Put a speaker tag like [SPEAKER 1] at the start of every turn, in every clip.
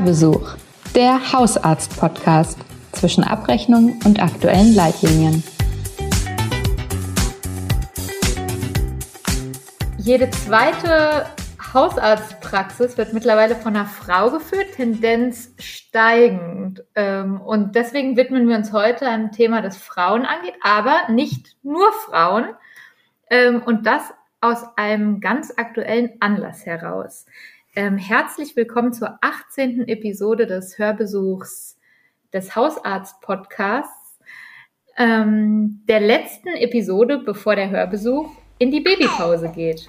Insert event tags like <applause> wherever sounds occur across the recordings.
[SPEAKER 1] Hörbesuch, der Hausarzt-Podcast zwischen Abrechnung und aktuellen Leitlinien.
[SPEAKER 2] Jede zweite Hausarztpraxis wird mittlerweile von einer Frau geführt, Tendenz steigend. Ähm, und deswegen widmen wir uns heute einem Thema, das Frauen angeht, aber nicht nur Frauen. Ähm, und das aus einem ganz aktuellen Anlass heraus. Ähm, herzlich willkommen zur 18. Episode des Hörbesuchs des Hausarzt-Podcasts, ähm, der letzten Episode, bevor der Hörbesuch in die Babypause geht.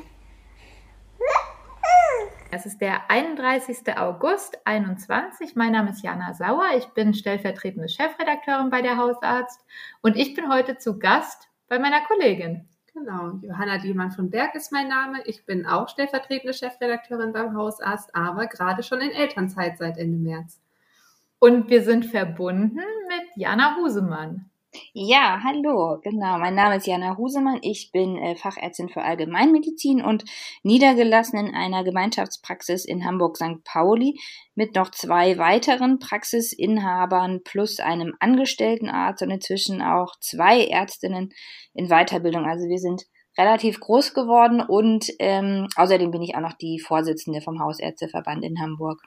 [SPEAKER 2] Es ist der 31. August 21. Mein Name ist Jana Sauer. Ich bin stellvertretende Chefredakteurin bei der Hausarzt und ich bin heute zu Gast bei meiner Kollegin.
[SPEAKER 3] Genau, Johanna Diemann von Berg ist mein Name. Ich bin auch stellvertretende Chefredakteurin beim Hausarzt, aber gerade schon in Elternzeit seit Ende März.
[SPEAKER 2] Und wir sind verbunden mit Jana Husemann.
[SPEAKER 4] Ja, hallo, genau. Mein Name ist Jana Husemann. Ich bin äh, Fachärztin für Allgemeinmedizin und niedergelassen in einer Gemeinschaftspraxis in Hamburg-St. Pauli mit noch zwei weiteren Praxisinhabern plus einem Angestelltenarzt und inzwischen auch zwei Ärztinnen in Weiterbildung. Also wir sind relativ groß geworden und ähm, außerdem bin ich auch noch die Vorsitzende vom Hausärzteverband in Hamburg.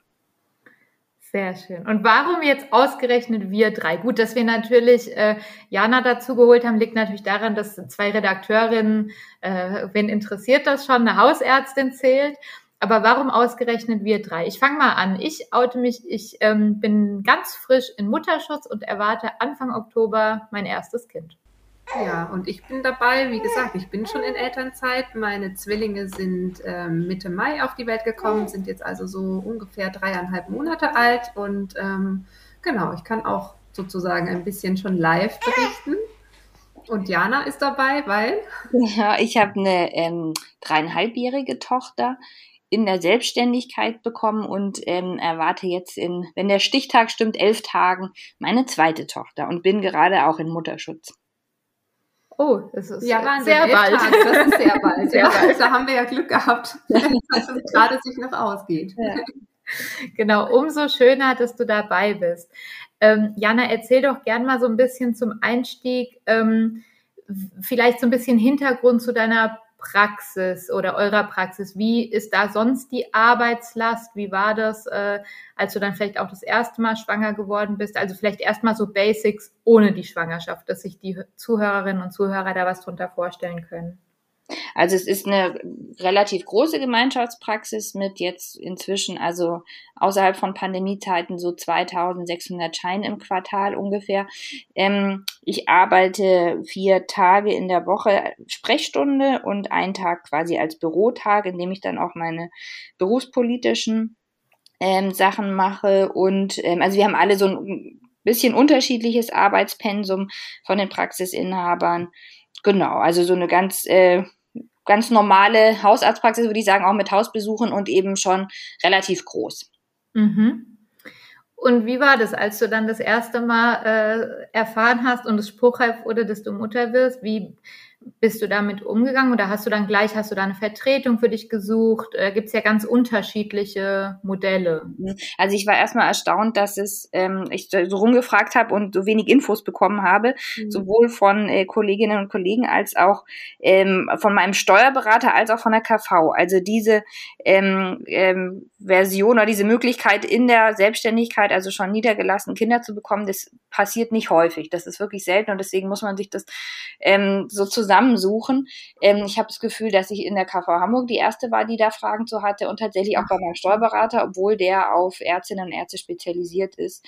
[SPEAKER 2] Sehr schön. Und warum jetzt ausgerechnet wir drei? Gut, dass wir natürlich äh, Jana dazu geholt haben, liegt natürlich daran, dass zwei Redakteurinnen, äh, wen interessiert das schon, eine Hausärztin zählt. Aber warum ausgerechnet wir drei? Ich fange mal an. Ich oute mich, ich ähm, bin ganz frisch in Mutterschutz und erwarte Anfang Oktober mein erstes Kind.
[SPEAKER 3] Ja, und ich bin dabei, wie gesagt, ich bin schon in Elternzeit. Meine Zwillinge sind ähm, Mitte Mai auf die Welt gekommen, sind jetzt also so ungefähr dreieinhalb Monate alt. Und ähm, genau, ich kann auch sozusagen ein bisschen schon live berichten. Und Jana ist dabei, weil?
[SPEAKER 4] Ja, ich habe eine ähm, dreieinhalbjährige Tochter in der Selbstständigkeit bekommen und ähm, erwarte jetzt in, wenn der Stichtag stimmt, elf Tagen meine zweite Tochter und bin gerade auch in Mutterschutz.
[SPEAKER 2] Oh, das ist
[SPEAKER 3] ja, Wahnsinn, sehr bald. Tage, das ist sehr bald. <laughs> sehr ja. bald. Da haben wir ja Glück gehabt, <laughs> dass es gerade sich noch ausgeht. Ja.
[SPEAKER 2] Genau, umso schöner, dass du dabei bist. Ähm, Jana, erzähl doch gern mal so ein bisschen zum Einstieg, ähm, vielleicht so ein bisschen Hintergrund zu deiner Praxis oder eurer Praxis? Wie ist da sonst die Arbeitslast? Wie war das, äh, als du dann vielleicht auch das erste Mal schwanger geworden bist? Also vielleicht erstmal so Basics ohne die Schwangerschaft, dass sich die Zuhörerinnen und Zuhörer da was drunter vorstellen können.
[SPEAKER 4] Also es ist eine relativ große Gemeinschaftspraxis mit jetzt inzwischen, also außerhalb von Pandemiezeiten, so 2600 Scheinen im Quartal ungefähr. Ähm, ich arbeite vier Tage in der Woche Sprechstunde und einen Tag quasi als Bürotag, in dem ich dann auch meine berufspolitischen ähm, Sachen mache. Und ähm, also wir haben alle so ein bisschen unterschiedliches Arbeitspensum von den Praxisinhabern. Genau, also so eine ganz, äh, ganz normale Hausarztpraxis, würde ich sagen, auch mit Hausbesuchen und eben schon relativ groß.
[SPEAKER 2] Mhm. Und wie war das, als du dann das erste Mal äh, erfahren hast und es spruchreif wurde, dass du Mutter wirst? Wie, bist du damit umgegangen oder hast du dann gleich, hast du da eine Vertretung für dich gesucht? Äh, Gibt es ja ganz unterschiedliche Modelle.
[SPEAKER 4] Also ich war erstmal erstaunt, dass es, ähm, ich so rumgefragt habe und so wenig Infos bekommen habe, mhm. sowohl von äh, Kolleginnen und Kollegen als auch ähm, von meinem Steuerberater als auch von der KV. Also diese ähm, ähm, Version oder diese Möglichkeit in der Selbstständigkeit, also schon niedergelassen Kinder zu bekommen, das passiert nicht häufig. Das ist wirklich selten und deswegen muss man sich das ähm, so zusammensuchen. Ähm, ich habe das Gefühl, dass ich in der KV Hamburg die erste war, die da Fragen zu hatte und tatsächlich auch bei meinem Steuerberater, obwohl der auf Ärztinnen und Ärzte spezialisiert ist.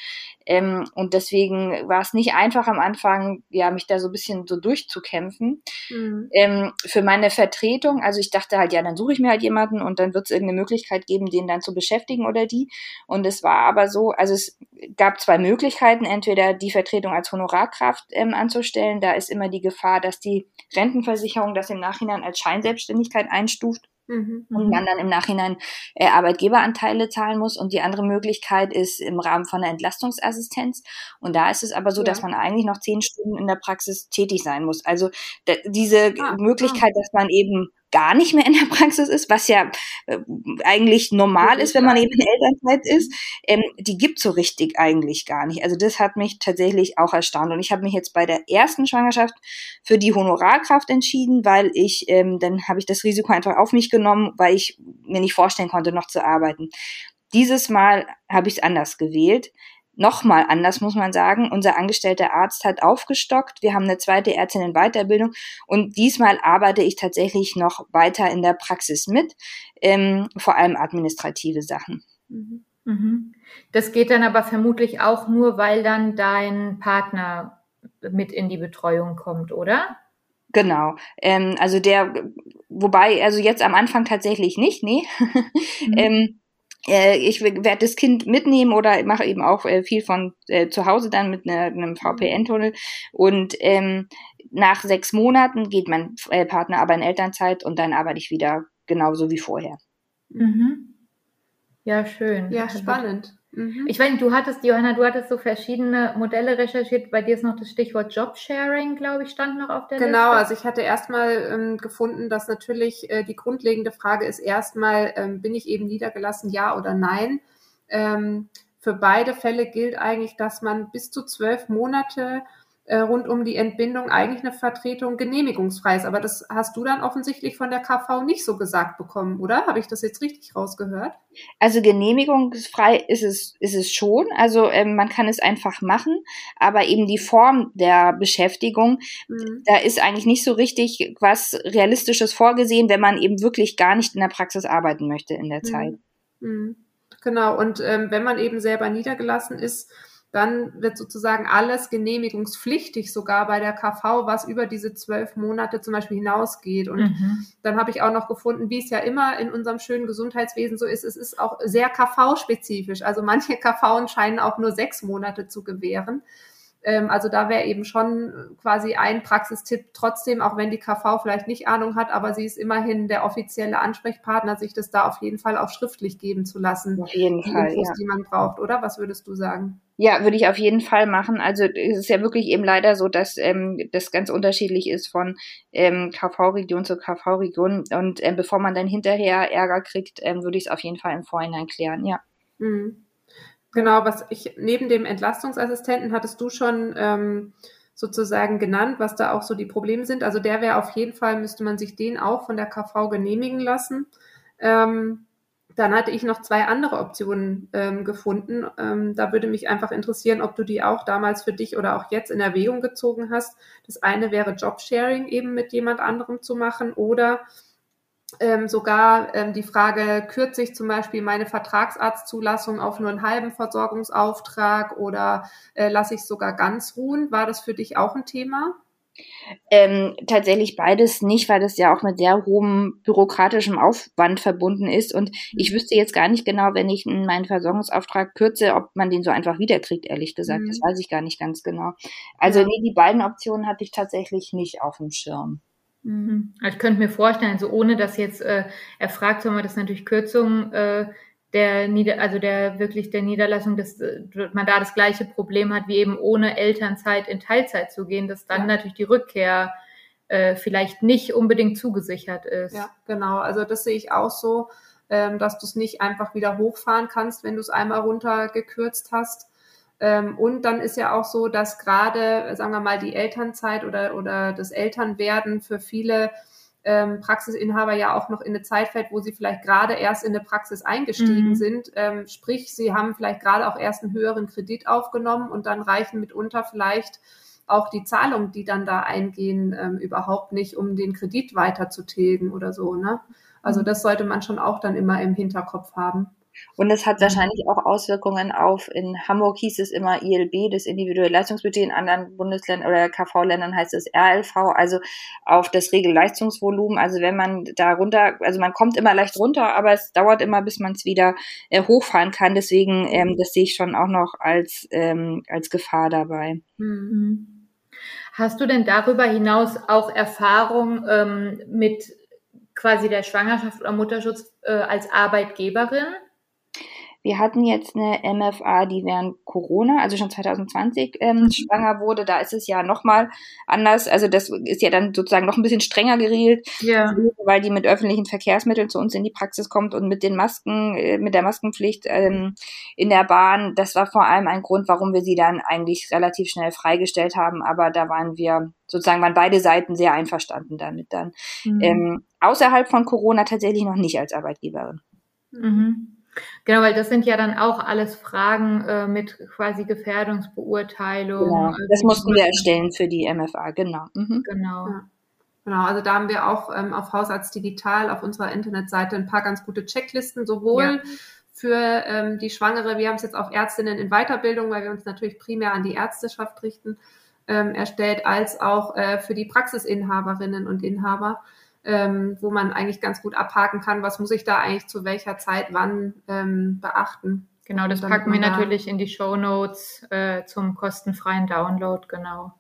[SPEAKER 4] Ähm, und deswegen war es nicht einfach am Anfang, ja, mich da so ein bisschen so durchzukämpfen. Mhm. Ähm, für meine Vertretung, also ich dachte halt, ja, dann suche ich mir halt jemanden und dann wird es irgendeine Möglichkeit geben, den dann zu beschäftigen oder die. Und es war aber so, also es gab zwei Möglichkeiten, entweder die Vertretung als Honorarkraft ähm, anzustellen, da ist immer die Gefahr, dass die Rentenversicherung das im Nachhinein als Scheinselbstständigkeit einstuft Mhm, und man dann im Nachhinein äh, Arbeitgeberanteile zahlen muss. Und die andere Möglichkeit ist im Rahmen von der Entlastungsassistenz. Und da ist es aber so, ja. dass man eigentlich noch zehn Stunden in der Praxis tätig sein muss. Also diese ah, Möglichkeit, ah. dass man eben gar nicht mehr in der Praxis ist, was ja äh, eigentlich normal ist, wenn man eben in Elternzeit ist, ähm, die gibt so richtig eigentlich gar nicht. Also das hat mich tatsächlich auch erstaunt. Und ich habe mich jetzt bei der ersten Schwangerschaft für die Honorarkraft entschieden, weil ich, ähm, dann habe ich das Risiko einfach auf mich genommen, weil ich mir nicht vorstellen konnte, noch zu arbeiten. Dieses Mal habe ich es anders gewählt nochmal anders, muss man sagen. Unser angestellter Arzt hat aufgestockt. Wir haben eine zweite Ärztin in Weiterbildung und diesmal arbeite ich tatsächlich noch weiter in der Praxis mit, ähm, vor allem administrative Sachen.
[SPEAKER 2] Mhm. mhm. Das geht dann aber vermutlich auch nur, weil dann dein Partner mit in die Betreuung kommt, oder?
[SPEAKER 4] Genau. Ähm, also der, wobei, also jetzt am Anfang tatsächlich nicht, nee. <laughs> Mhm. ähm, äh, ich werde das Kind mitnehmen oder mache eben auch äh, viel von äh, zu Hause dann mit ne, einem. VPN-Tunnel. Und ähm, nach sechs Monaten geht mein äh, Partner aber in Elternzeit und dann arbeite ich wieder genauso wie vorher.
[SPEAKER 2] Mhm. Ja, schön.
[SPEAKER 3] Ja, spannend.
[SPEAKER 2] Mhm. Ich weiß nicht, du hattest, Johanna, du hattest so verschiedene Modelle recherchiert. Bei dir ist noch das Stichwort Jobsharing, glaube ich, stand noch auf der
[SPEAKER 3] genau,
[SPEAKER 2] Liste.
[SPEAKER 3] Genau, also ich hatte erstmal ähm, gefunden, dass natürlich äh, die grundlegende Frage ist erstmal, ähm, bin ich eben niedergelassen, ja oder nein? Ähm, für beide Fälle gilt eigentlich, dass man bis zu zwölf Monate äh, rund um die Entbindung eigentlich eine Vertretung genehmigungsfrei ist. Aber das hast du dann offensichtlich von der KV nicht so gesagt bekommen, oder? Habe ich das jetzt richtig rausgehört?
[SPEAKER 4] Also genehmigungsfrei ist es, ist es schon. Also ähm, man kann es einfach machen, aber eben die Form der Beschäftigung, mhm. da ist eigentlich nicht so richtig was Realistisches vorgesehen, wenn man eben wirklich gar nicht in der Praxis arbeiten möchte in der mhm. Zeit.
[SPEAKER 3] Mhm. Genau, und ähm, wenn man eben selber niedergelassen ist, dann wird sozusagen alles genehmigungspflichtig, sogar bei der KV, was über diese zwölf Monate zum Beispiel hinausgeht. Und mhm. dann habe ich auch noch gefunden, wie es ja immer in unserem schönen Gesundheitswesen so ist, es ist auch sehr KV-spezifisch. Also manche KV scheinen auch nur sechs Monate zu gewähren. Ähm, also da wäre eben schon quasi ein Praxistipp trotzdem, auch wenn die KV vielleicht nicht Ahnung hat, aber sie ist immerhin der offizielle Ansprechpartner, sich das da auf jeden Fall auch schriftlich geben zu lassen.
[SPEAKER 4] Auf jeden
[SPEAKER 3] die
[SPEAKER 4] Fall.
[SPEAKER 3] Infos, ja. die man braucht, oder? Was würdest du sagen?
[SPEAKER 4] Ja, würde ich auf jeden Fall machen. Also es ist ja wirklich eben leider so, dass ähm, das ganz unterschiedlich ist von ähm, KV-Region zu KV-Region. Und ähm, bevor man dann hinterher Ärger kriegt, ähm, würde ich es auf jeden Fall im Vorhinein klären, ja.
[SPEAKER 3] Mhm. Genau, was ich neben dem Entlastungsassistenten hattest du schon ähm, sozusagen genannt, was da auch so die Probleme sind. Also der wäre auf jeden Fall, müsste man sich den auch von der KV genehmigen lassen. Ähm, dann hatte ich noch zwei andere Optionen ähm, gefunden. Ähm, da würde mich einfach interessieren, ob du die auch damals für dich oder auch jetzt in Erwägung gezogen hast. Das eine wäre Jobsharing eben mit jemand anderem zu machen oder ähm, sogar ähm, die Frage, kürze ich zum Beispiel meine Vertragsarztzulassung auf nur einen halben Versorgungsauftrag oder äh, lasse ich sogar ganz ruhen? War das für dich auch ein Thema?
[SPEAKER 4] Ähm, tatsächlich beides nicht, weil das ja auch mit sehr hohem bürokratischem Aufwand verbunden ist. Und ich mhm. wüsste jetzt gar nicht genau, wenn ich meinen Versorgungsauftrag kürze, ob man den so einfach wiederkriegt, ehrlich gesagt. Mhm. Das weiß ich gar nicht ganz genau. Also ja. nee, die beiden Optionen hatte ich tatsächlich nicht auf dem Schirm.
[SPEAKER 2] Mhm. Ich könnte mir vorstellen, also ohne dass jetzt äh, er fragt, soll man das natürlich Kürzung äh, der Nieder also der wirklich der Niederlassung, dass äh, man da das gleiche Problem hat, wie eben ohne Elternzeit in Teilzeit zu gehen, dass dann ja. natürlich die Rückkehr äh, vielleicht nicht unbedingt zugesichert ist.
[SPEAKER 3] Ja, genau. Also das sehe ich auch so, ähm, dass du es nicht einfach wieder hochfahren kannst, wenn du es einmal runtergekürzt hast. Ähm, und dann ist ja auch so, dass gerade, sagen wir mal, die Elternzeit oder, oder das Elternwerden für viele ähm, Praxisinhaber ja auch noch in eine Zeit fällt, wo sie vielleicht gerade erst in eine Praxis eingestiegen mhm. sind. Ähm, sprich, sie haben vielleicht gerade auch erst einen höheren Kredit aufgenommen und dann reichen mitunter vielleicht auch die Zahlungen, die dann da eingehen, ähm, überhaupt nicht, um den Kredit weiter zu tilgen oder so. Ne? Also mhm. das sollte man schon auch dann immer im Hinterkopf haben.
[SPEAKER 4] Und es hat mhm. wahrscheinlich auch Auswirkungen auf, in Hamburg hieß es immer ILB, das individuelle Leistungsbudget, in anderen Bundesländern oder KV-Ländern heißt es RLV, also auf das Regelleistungsvolumen. Also wenn man da runter, also man kommt immer leicht runter, aber es dauert immer, bis man es wieder äh, hochfahren kann. Deswegen, ähm, das sehe ich schon auch noch als, ähm, als Gefahr dabei. Mhm.
[SPEAKER 2] Hast du denn darüber hinaus auch Erfahrung ähm, mit quasi der Schwangerschaft oder Mutterschutz äh, als Arbeitgeberin?
[SPEAKER 4] Wir hatten jetzt eine MFA, die während Corona, also schon 2020 ähm, mhm. schwanger wurde. Da ist es ja nochmal anders. Also das ist ja dann sozusagen noch ein bisschen strenger geregelt, ja. weil die mit öffentlichen Verkehrsmitteln zu uns in die Praxis kommt und mit den Masken, äh, mit der Maskenpflicht ähm, in der Bahn. Das war vor allem ein Grund, warum wir sie dann eigentlich relativ schnell freigestellt haben. Aber da waren wir sozusagen waren beide Seiten sehr einverstanden damit dann. Mhm. Ähm, außerhalb von Corona tatsächlich noch nicht als Arbeitgeberin.
[SPEAKER 2] Mhm. Genau, weil das sind ja dann auch alles Fragen äh, mit quasi Gefährdungsbeurteilung.
[SPEAKER 4] Genau. Also das mussten wir erstellen für die MFA, genau.
[SPEAKER 2] Mhm. Genau.
[SPEAKER 3] Ja. Genau, also da haben wir auch ähm, auf Hausarzt Digital auf unserer Internetseite ein paar ganz gute Checklisten, sowohl ja. für ähm, die Schwangere, wir haben es jetzt auf Ärztinnen in Weiterbildung, weil wir uns natürlich primär an die Ärzteschaft richten, ähm, erstellt, als auch äh, für die Praxisinhaberinnen und Inhaber ähm, wo man eigentlich ganz gut abhaken kann, was muss ich da eigentlich zu welcher Zeit wann ähm, beachten.
[SPEAKER 2] Genau, das packen wir natürlich in die Show Notes äh, zum kostenfreien Download, genau.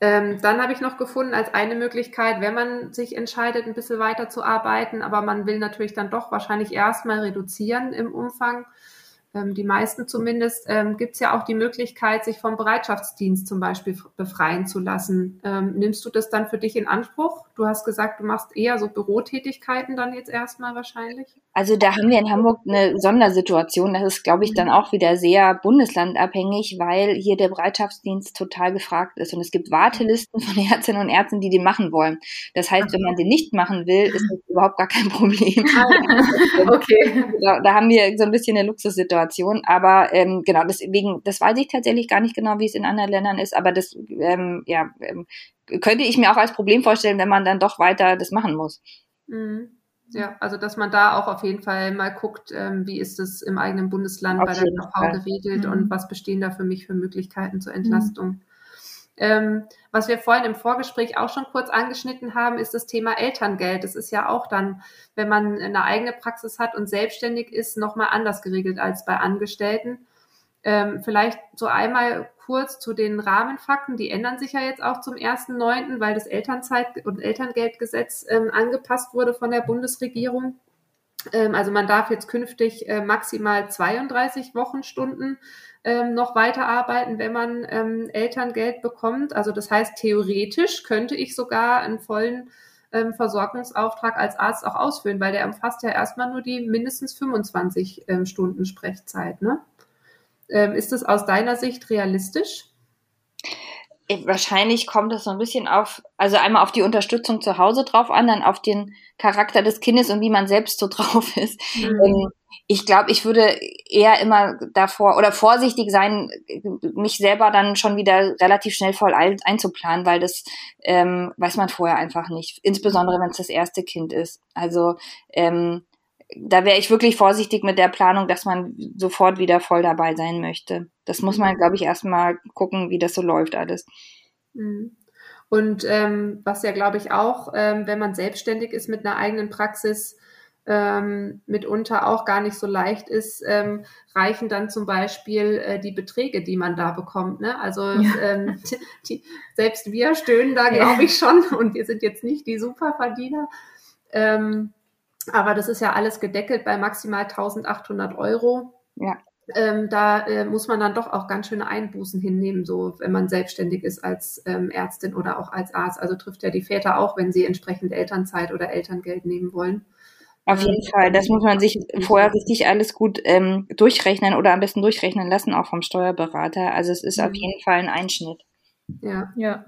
[SPEAKER 3] Ähm, dann habe ich noch gefunden als eine Möglichkeit, wenn man sich entscheidet, ein bisschen weiter zu arbeiten, aber man will natürlich dann doch wahrscheinlich erstmal reduzieren im Umfang, die meisten zumindest, ähm, gibt es ja auch die Möglichkeit, sich vom Bereitschaftsdienst zum Beispiel befreien zu lassen. Ähm, nimmst du das dann für dich in Anspruch? Du hast gesagt, du machst eher so Bürotätigkeiten dann jetzt erstmal wahrscheinlich.
[SPEAKER 4] Also da haben wir in Hamburg eine Sondersituation. Das ist, glaube ich, dann mhm. auch wieder sehr bundeslandabhängig, weil hier der Bereitschaftsdienst total gefragt ist. Und es gibt Wartelisten von <laughs> Ärztinnen und Ärzten, die den machen wollen. Das heißt, wenn man den nicht machen will, ist das überhaupt gar kein <laughs> Problem. okay. Da, da haben wir so ein bisschen eine Luxussituation. Situation. Aber ähm, genau, deswegen, das weiß ich tatsächlich gar nicht genau, wie es in anderen Ländern ist, aber das ähm, ja, ähm, könnte ich mir auch als Problem vorstellen, wenn man dann doch weiter das machen muss.
[SPEAKER 3] Mhm. Ja, also dass man da auch auf jeden Fall mal guckt, ähm, wie ist es im eigenen Bundesland auf bei der KV geregelt mhm. und was bestehen da für mich für Möglichkeiten zur Entlastung. Mhm. Ähm, was wir vorhin im Vorgespräch auch schon kurz angeschnitten haben, ist das Thema Elterngeld. Das ist ja auch dann, wenn man eine eigene Praxis hat und selbstständig ist, nochmal anders geregelt als bei Angestellten. Ähm, vielleicht so einmal kurz zu den Rahmenfakten. Die ändern sich ja jetzt auch zum 1.9., weil das Elternzeit- und Elterngeldgesetz ähm, angepasst wurde von der Bundesregierung. Ähm, also man darf jetzt künftig äh, maximal 32 Wochenstunden ähm, noch weiterarbeiten, wenn man ähm, Elterngeld bekommt. Also das heißt, theoretisch könnte ich sogar einen vollen ähm, Versorgungsauftrag als Arzt auch ausfüllen, weil der umfasst ja erstmal nur die mindestens 25 ähm, Stunden Sprechzeit. Ne? Ähm, ist das aus deiner Sicht realistisch?
[SPEAKER 4] Wahrscheinlich kommt es so ein bisschen auf, also einmal auf die Unterstützung zu Hause drauf an, dann auf den Charakter des Kindes und wie man selbst so <laughs> drauf ist. Mhm. Ähm, ich glaube, ich würde eher immer davor oder vorsichtig sein, mich selber dann schon wieder relativ schnell voll ein, einzuplanen, weil das ähm, weiß man vorher einfach nicht. Insbesondere wenn es das erste Kind ist. Also ähm, da wäre ich wirklich vorsichtig mit der Planung, dass man sofort wieder voll dabei sein möchte. Das muss man, glaube ich, erstmal gucken, wie das so läuft alles.
[SPEAKER 3] Mhm. Und ähm, was ja, glaube ich, auch, ähm, wenn man selbstständig ist mit einer eigenen Praxis, ähm, mitunter auch gar nicht so leicht ist, ähm, reichen dann zum Beispiel äh, die Beträge, die man da bekommt. Ne? Also ja. <laughs> ähm, die, selbst wir stöhnen da, glaube ich, schon und wir sind jetzt nicht die Superverdiener. Ähm, aber das ist ja alles gedeckelt bei maximal 1800 Euro. Ja. Ähm, da äh, muss man dann doch auch ganz schöne Einbußen hinnehmen, so wenn man selbstständig ist als ähm, Ärztin oder auch als Arzt. Also trifft ja die Väter auch, wenn sie entsprechend Elternzeit oder Elterngeld nehmen wollen.
[SPEAKER 4] Auf jeden Fall, das muss man sich vorher richtig alles gut ähm, durchrechnen oder am besten durchrechnen lassen, auch vom Steuerberater. Also es ist mhm. auf jeden Fall ein Einschnitt.
[SPEAKER 2] Ja, ja.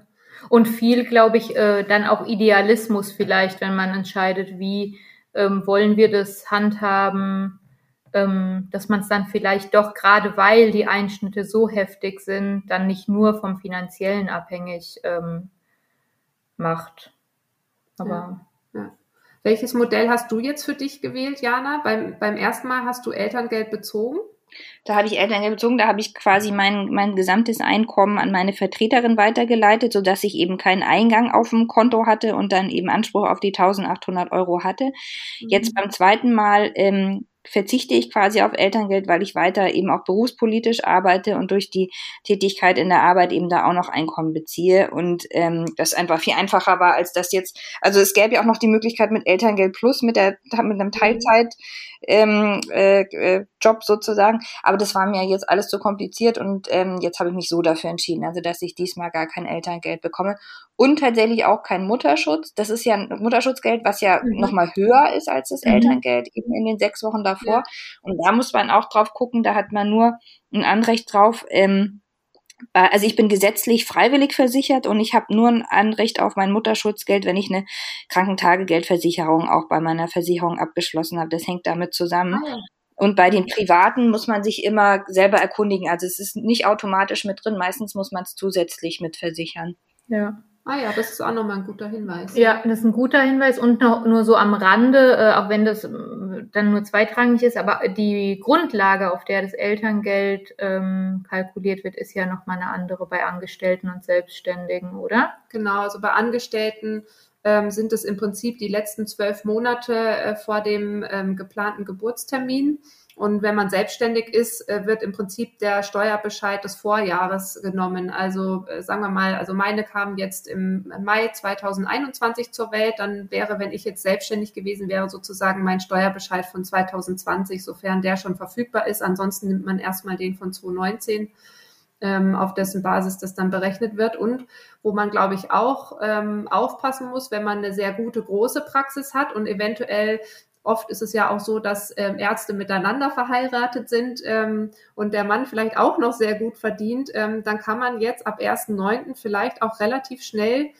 [SPEAKER 2] Und viel, glaube ich, äh, dann auch Idealismus vielleicht, wenn man entscheidet, wie ähm, wollen wir das handhaben, ähm, dass man es dann vielleicht doch, gerade weil die Einschnitte so heftig sind, dann nicht nur vom finanziellen abhängig ähm, macht.
[SPEAKER 3] Aber ja. Welches Modell hast du jetzt für dich gewählt, Jana? Beim, beim ersten Mal hast du Elterngeld bezogen?
[SPEAKER 4] Da habe ich Elterngeld bezogen, da habe ich quasi mein, mein gesamtes Einkommen an meine Vertreterin weitergeleitet, sodass ich eben keinen Eingang auf dem Konto hatte und dann eben Anspruch auf die 1800 Euro hatte. Mhm. Jetzt beim zweiten Mal ähm, verzichte ich quasi auf Elterngeld, weil ich weiter eben auch berufspolitisch arbeite und durch die Tätigkeit in der Arbeit eben da auch noch Einkommen beziehe und ähm, das einfach viel einfacher war als das jetzt. Also es gäbe ja auch noch die Möglichkeit mit Elterngeld Plus, mit der mit einem Teilzeit ähm, äh, äh, Job sozusagen. Aber das war mir jetzt alles zu kompliziert und ähm, jetzt habe ich mich so dafür entschieden, also dass ich diesmal gar kein Elterngeld bekomme und tatsächlich auch kein Mutterschutz. Das ist ja ein Mutterschutzgeld, was ja mhm. nochmal höher ist als das mhm. Elterngeld eben in den sechs Wochen davor. Ja. Und da muss man auch drauf gucken, da hat man nur ein Anrecht drauf. Ähm, äh, also ich bin gesetzlich freiwillig versichert und ich habe nur ein Anrecht auf mein Mutterschutzgeld, wenn ich eine Krankentagegeldversicherung auch bei meiner Versicherung abgeschlossen habe. Das hängt damit zusammen. Ah, Und bei den Privaten muss man sich immer selber erkundigen. Also es ist nicht automatisch mit drin. Meistens muss man es zusätzlich mit versichern.
[SPEAKER 3] Ja. Ah ja, das ist auch nochmal ein guter Hinweis.
[SPEAKER 2] Ja, das ist ein guter Hinweis und noch nur so am Rande, äh, auch wenn das äh, dann nur zweitrangig ist, aber die Grundlage, auf der das Elterngeld ähm, kalkuliert wird, ist ja nochmal eine andere bei Angestellten und Selbstständigen, oder?
[SPEAKER 3] Genau, also bei Angestellten ähm, sind es im Prinzip die letzten zwölf Monate äh, vor dem ähm, geplanten Geburtstermin. Und wenn man selbstständig ist, äh, wird im Prinzip der Steuerbescheid des Vorjahres genommen. Also äh, sagen wir mal, also meine kamen jetzt im Mai 2021 zur Welt. Dann wäre, wenn ich jetzt selbstständig gewesen wäre, sozusagen mein Steuerbescheid von 2020, sofern der schon verfügbar ist. Ansonsten nimmt man erstmal den von 2019 ähm, auf dessen Basis das dann berechnet wird und wo man, glaube ich, auch ähm, aufpassen muss, wenn man eine sehr gute große Praxis hat und eventuell Oft ist es ja auch so, dass ähm, Ärzte miteinander verheiratet sind ähm, und der Mann vielleicht auch noch sehr gut verdient. Ähm, dann kann man jetzt ab 1.9. vielleicht auch relativ schnell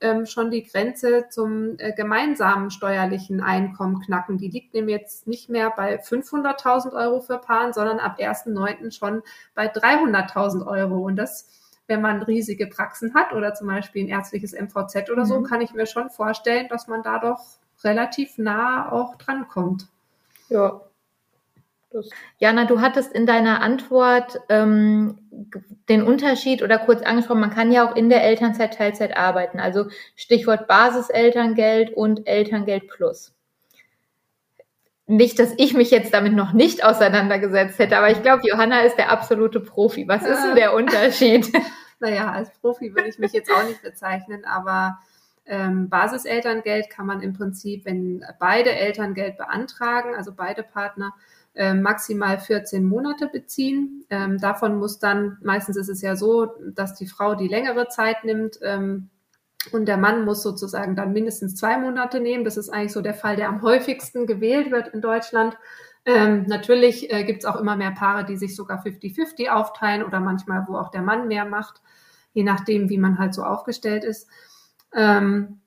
[SPEAKER 3] ähm, schon die Grenze zum äh, gemeinsamen steuerlichen Einkommen knacken. Die liegt nämlich jetzt nicht mehr bei 500.000 Euro für Paaren, sondern ab 1.9. schon bei 300.000 Euro. Und das wenn man riesige Praxen hat oder zum Beispiel ein ärztliches MVZ oder so, mhm. kann ich mir schon vorstellen, dass man da doch relativ nah auch drankommt.
[SPEAKER 2] Ja. Das. Jana, du hattest in deiner Antwort ähm, den Unterschied oder kurz angesprochen, man kann ja auch in der Elternzeit Teilzeit arbeiten. Also Stichwort Basiselterngeld und Elterngeld Plus. Nicht, dass ich mich jetzt damit noch nicht auseinandergesetzt hätte, aber ich glaube, Johanna ist der absolute Profi. Was ist denn der Unterschied? <laughs>
[SPEAKER 3] naja, als Profi würde ich mich jetzt auch nicht bezeichnen, aber ähm, Basiselterngeld kann man im Prinzip, wenn beide Elterngeld beantragen, also beide Partner, äh, maximal 14 Monate beziehen. Ähm, davon muss dann, meistens ist es ja so, dass die Frau die längere Zeit nimmt ähm, und der Mann muss sozusagen dann mindestens zwei Monate nehmen. Das ist eigentlich so der Fall, der am häufigsten gewählt wird in Deutschland. Ähm, natürlich äh, gibt es auch immer mehr Paare, die sich sogar 50-50 aufteilen oder manchmal, wo auch der Mann mehr macht, je nachdem, wie man halt so aufgestellt ist. Ähm,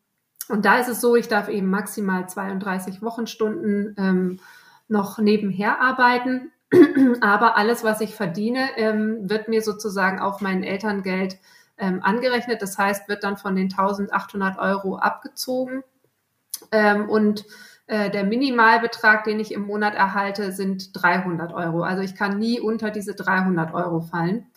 [SPEAKER 3] und da ist es so, ich darf eben maximal 32 Wochenstunden ähm, noch nebenher arbeiten. <clears throat> Aber alles, was ich verdiene, ähm, wird mir sozusagen auf mein Elterngeld ähm, angerechnet. Das heißt, wird dann von den 1800 Euro abgezogen. Ähm, und äh, der Minimalbetrag, den ich im Monat erhalte, sind 300 Euro. Also ich kann nie unter diese 300 Euro fallen.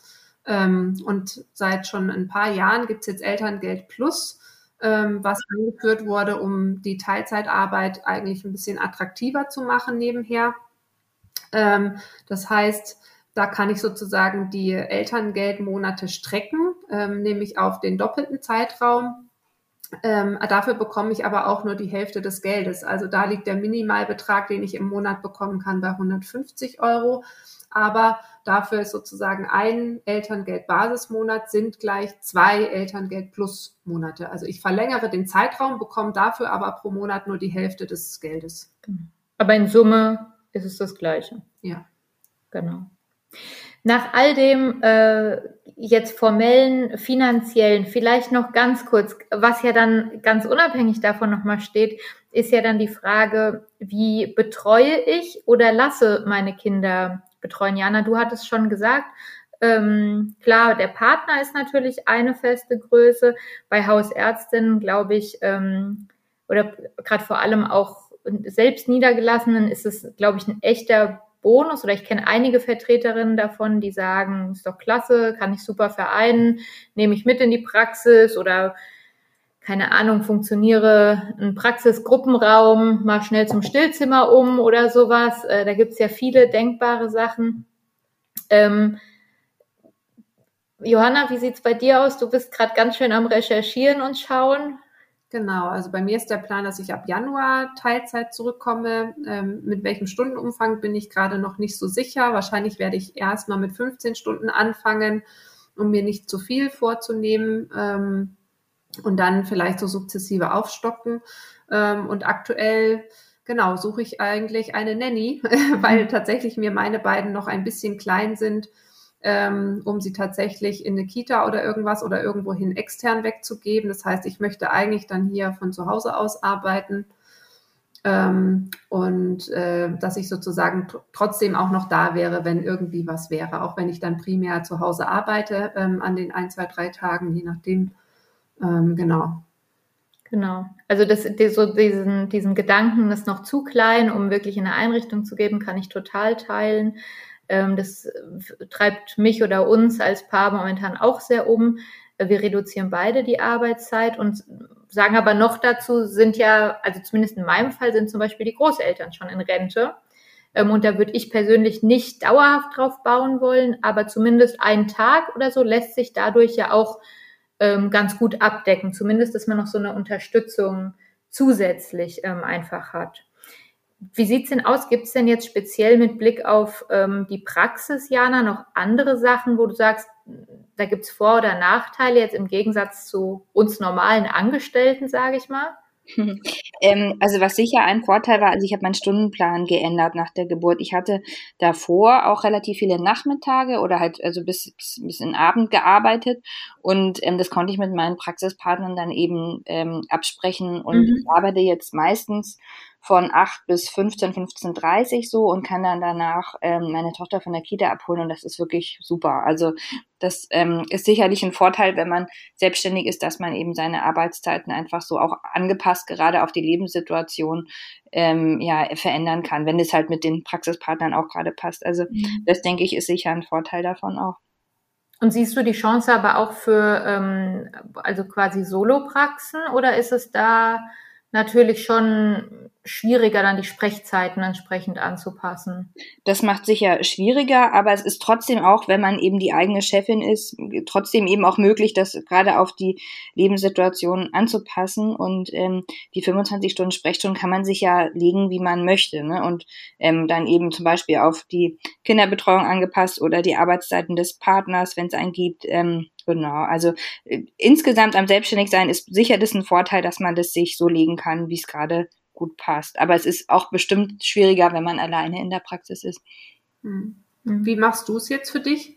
[SPEAKER 3] Ähm, und seit schon ein paar Jahren gibt es jetzt Elterngeld Plus ähm, was eingeführt wurde, um die Teilzeitarbeit eigentlich ein bisschen attraktiver zu machen nebenher. Ähm, das heißt, da kann ich sozusagen die Elterngeldmonate strecken, ähm, nämlich auf den doppelten Zeitraum. Ähm, dafür bekomme ich aber auch nur die Hälfte des Geldes. Also da liegt der Minimalbetrag, den ich im Monat bekommen kann, bei 150 Euro. Aber Dafür ist sozusagen ein Elterngeld-Basismonat sind gleich zwei Elterngeld-Plus-Monate. Also ich verlängere den Zeitraum, bekomme dafür aber pro Monat nur die Hälfte des Geldes.
[SPEAKER 2] Genau. Aber in Summe ist es das Gleiche.
[SPEAKER 3] Ja.
[SPEAKER 2] Genau. Nach all dem äh, jetzt formellen, finanziellen, vielleicht noch ganz kurz, was ja dann ganz unabhängig davon nochmal steht, ist ja dann die Frage, wie betreue ich oder lasse meine Kinder betreuen. Jana, du hattest schon gesagt, ähm, klar, der Partner ist natürlich eine feste Größe. Bei Hausärztinnen, glaube ich, ähm, oder gerade vor allem auch selbst Niedergelassenen ist es, glaube ich, ein echter Bonus. Oder ich kenne einige Vertreterinnen davon, die sagen, ist doch klasse, kann ich super vereinen, nehme ich mit in die Praxis oder keine Ahnung, funktioniere ein Praxisgruppenraum mal schnell zum Stillzimmer um oder sowas. Äh, da gibt's ja viele denkbare Sachen. Ähm, Johanna, wie sieht's bei dir aus? Du bist gerade ganz schön am Recherchieren und schauen.
[SPEAKER 3] Genau, also bei mir ist der Plan, dass ich ab Januar Teilzeit zurückkomme. Ähm, mit welchem Stundenumfang bin ich gerade noch nicht so sicher. Wahrscheinlich werde ich erstmal mit 15 Stunden anfangen, um mir nicht zu viel vorzunehmen ähm, und dann vielleicht so sukzessive aufstocken. Ähm, und aktuell, genau, suche ich eigentlich eine Nanny, <laughs> weil mhm. tatsächlich mir meine beiden noch ein bisschen klein sind ähm, um sie tatsächlich in eine Kita oder irgendwas oder irgendwohin extern wegzugeben. Das heißt, ich möchte eigentlich dann hier von zu Hause aus arbeiten ähm, und äh, dass ich sozusagen trotzdem auch noch da wäre, wenn irgendwie was wäre, auch wenn ich dann primär zu Hause arbeite ähm, an den ein, zwei, drei Tagen, je nachdem. Ähm, genau.
[SPEAKER 2] Genau. Also das, die, so diesen, diesen Gedanken ist noch zu klein, um wirklich in eine Einrichtung zu geben, kann ich total teilen. Ähm, das äh, treibt mich oder uns als Paar momentan auch sehr um. Wir reduzieren beide die Arbeitszeit und sagen aber noch dazu, sind ja, also zumindest in meinem Fall sind zum Beispiel die Großeltern schon in Rente. Ähm, und da würde ich persönlich nicht dauerhaft drauf bauen wollen, aber zumindest einen Tag oder so lässt sich dadurch ja auch ähm, ganz gut abdecken. Zumindest, dass man noch so eine Unterstützung zusätzlich ähm, einfach hat. Wie sieht's denn aus? Gibt's denn jetzt speziell mit Blick auf ähm, die Praxis, Jana, noch andere Sachen, wo du sagst, da gibt's Vor- oder Nachteile jetzt im Gegensatz zu uns normalen Angestellten, sage ich mal? <laughs>
[SPEAKER 4] Ähm, also was sicher ein Vorteil war, also ich habe meinen Stundenplan geändert nach der Geburt. Ich hatte davor auch relativ viele Nachmittage oder halt also bis, bis, in den Abend gearbeitet und ähm, das konnte ich mit meinen Praxispartnern dann eben ähm, absprechen und mhm. ich arbeite jetzt meistens von 8 bis 15, 15.30 so und kann dann danach ähm, meine Tochter von der Kita abholen und das ist wirklich super. Also das ähm, ist sicherlich ein Vorteil, wenn man selbstständig ist, dass man eben seine Arbeitszeiten einfach so auch angepasst gerade auf die Lebenssituation ähm, ja verändern kann, wenn es halt mit den Praxispartnern auch gerade passt. Also mhm. das denke ich ist sicher ein Vorteil davon auch.
[SPEAKER 2] Und siehst du die Chance aber auch für ähm, also quasi Solopraxen oder ist es da natürlich schon schwieriger, dann die Sprechzeiten entsprechend anzupassen.
[SPEAKER 4] Das macht sicher schwieriger, aber es ist trotzdem auch, wenn man eben die eigene Chefin ist, trotzdem eben auch möglich, das gerade auf die Lebenssituation anzupassen. Und ähm, die 25 Stunden Sprechstunden kann man sich ja legen, wie man möchte. Ne? Und ähm, dann eben zum Beispiel auf die Kinderbetreuung angepasst oder die Arbeitszeiten des Partners, wenn es einen gibt. Ähm, Genau, also äh, insgesamt am Selbstständigsein ist sicher das ein Vorteil, dass man das sich so legen kann, wie es gerade gut passt. Aber es ist auch bestimmt schwieriger, wenn man alleine in der Praxis ist.
[SPEAKER 3] Hm. Wie machst du es jetzt für dich?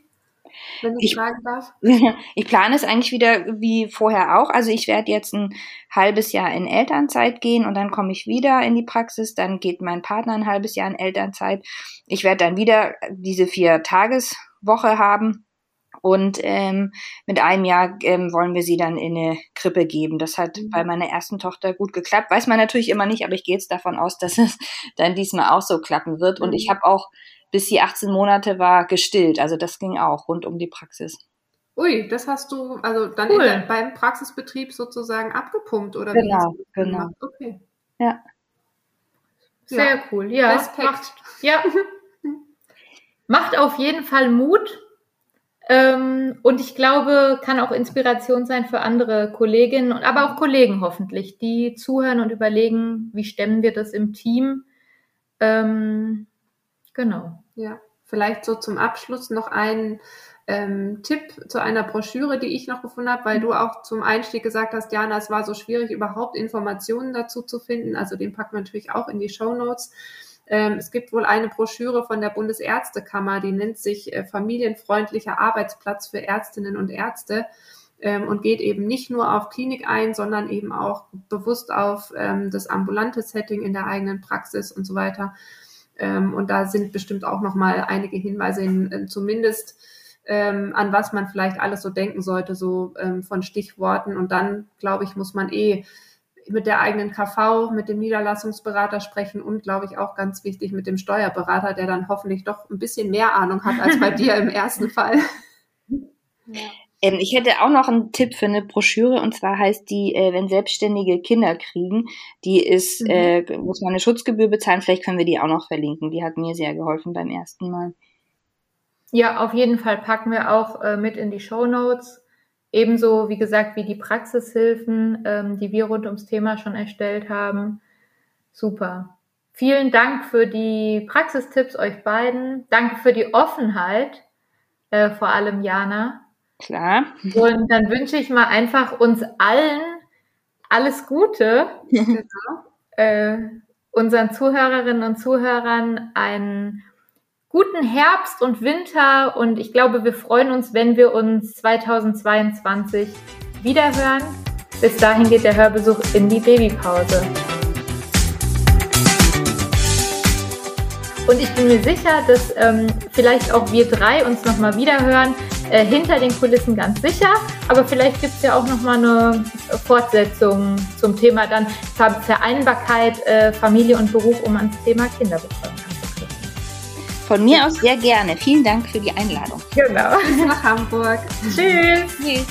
[SPEAKER 4] Wenn ich fragen darf. <laughs> ich plane es eigentlich wieder wie vorher auch. Also ich werde jetzt ein halbes Jahr in Elternzeit gehen und dann komme ich wieder in die Praxis. Dann geht mein Partner ein halbes Jahr in Elternzeit. Ich werde dann wieder diese vier Tageswoche haben und ähm, mit einem Jahr ähm, wollen wir sie dann in eine Krippe geben. Das hat mhm. bei meiner ersten Tochter gut geklappt. Weiß man natürlich immer nicht, aber ich gehe jetzt davon aus, <laughs> dass es dann diesmal auch so klappen wird. Mhm. Und ich mhm. habe auch, bis sie 18 Monate war, gestillt. Also das ging auch rund um die Praxis.
[SPEAKER 3] Ui, das hast du also dann cool. der, beim Praxisbetrieb sozusagen abgepumpt oder
[SPEAKER 4] genau, wie? Genau, genau.
[SPEAKER 3] Okay.
[SPEAKER 2] Ja. Sehr ja. cool. Ja, Respekt. Macht, ja. <laughs> macht auf jeden Fall Mut ähm, und ich glaube, kann auch Inspiration sein für andere Kolleginnen und aber auch Kollegen hoffentlich, die zuhören und überlegen, wie stemmen wir das im Team. Ähm, genau.
[SPEAKER 3] Ja, vielleicht so zum Abschluss noch ein ähm, Tipp zu einer Broschüre, die ich noch gefunden habe, weil du auch zum Einstieg gesagt hast, Jana, es war so schwierig, überhaupt Informationen dazu zu finden. Also den packen wir natürlich auch in die Show Notes. Ähm, es gibt wohl eine Broschüre von der Bundesärztekammer, die nennt sich äh, Familienfreundlicher Arbeitsplatz für Ärztinnen und Ärzte ähm, und geht eben nicht nur auf Klinik ein, sondern eben auch bewusst auf ähm, das ambulante Setting in der eigenen Praxis und so weiter. Und da sind bestimmt auch noch mal einige Hinweise in, in zumindest an was man vielleicht alles so denken sollte, so von Stichworten. Und dann, glaube ich, muss man eh mit der eigenen KV, mit dem Niederlassungsberater sprechen und, glaube ich, auch ganz wichtig mit dem Steuerberater, der dann hoffentlich doch ein bisschen mehr Ahnung hat als bei dir im ersten Fall. <laughs>
[SPEAKER 4] Ja. Ähm, ich hätte auch noch einen Tipp für eine Broschüre und zwar heißt die, äh, wenn Selbstständige Kinder kriegen, die ist, mhm. äh, muss man eine Schutzgebühr bezahlen. Vielleicht können wir die auch noch verlinken. Die hat mir sehr geholfen beim ersten Mal.
[SPEAKER 2] Ja, auf jeden Fall packen wir auch äh, mit in die Show Notes. Ebenso, wie gesagt, wie die Praxishilfen, ähm, die wir rund ums Thema schon erstellt haben. Super. Vielen Dank für die Praxistipps euch beiden. Danke für die Offenheit, äh, vor allem Jana.
[SPEAKER 4] Klar.
[SPEAKER 2] Und dann wünsche ich mal einfach uns allen alles Gute. Genau. <laughs> äh, unseren Zuhörerinnen und Zuhörern einen guten Herbst und Winter und ich glaube, wir freuen uns, wenn wir uns 2022 wiederhören. Bis dahin geht der Hörbesuch in die Babypause. Und ich bin mir sicher, dass ähm, vielleicht auch wir drei uns nochmal wiederhören, äh, hinter den Kulissen ganz sicher. Aber vielleicht gibt es ja auch nochmal eine Fortsetzung zum Thema dann Vereinbarkeit, äh, Familie und Beruf, um ans Thema Kinderbetreuung.
[SPEAKER 4] Von mir aus sehr gerne. Vielen Dank für die Einladung.
[SPEAKER 2] Genau.
[SPEAKER 3] Bis nach Hamburg.
[SPEAKER 2] Tschüss. Tschüss.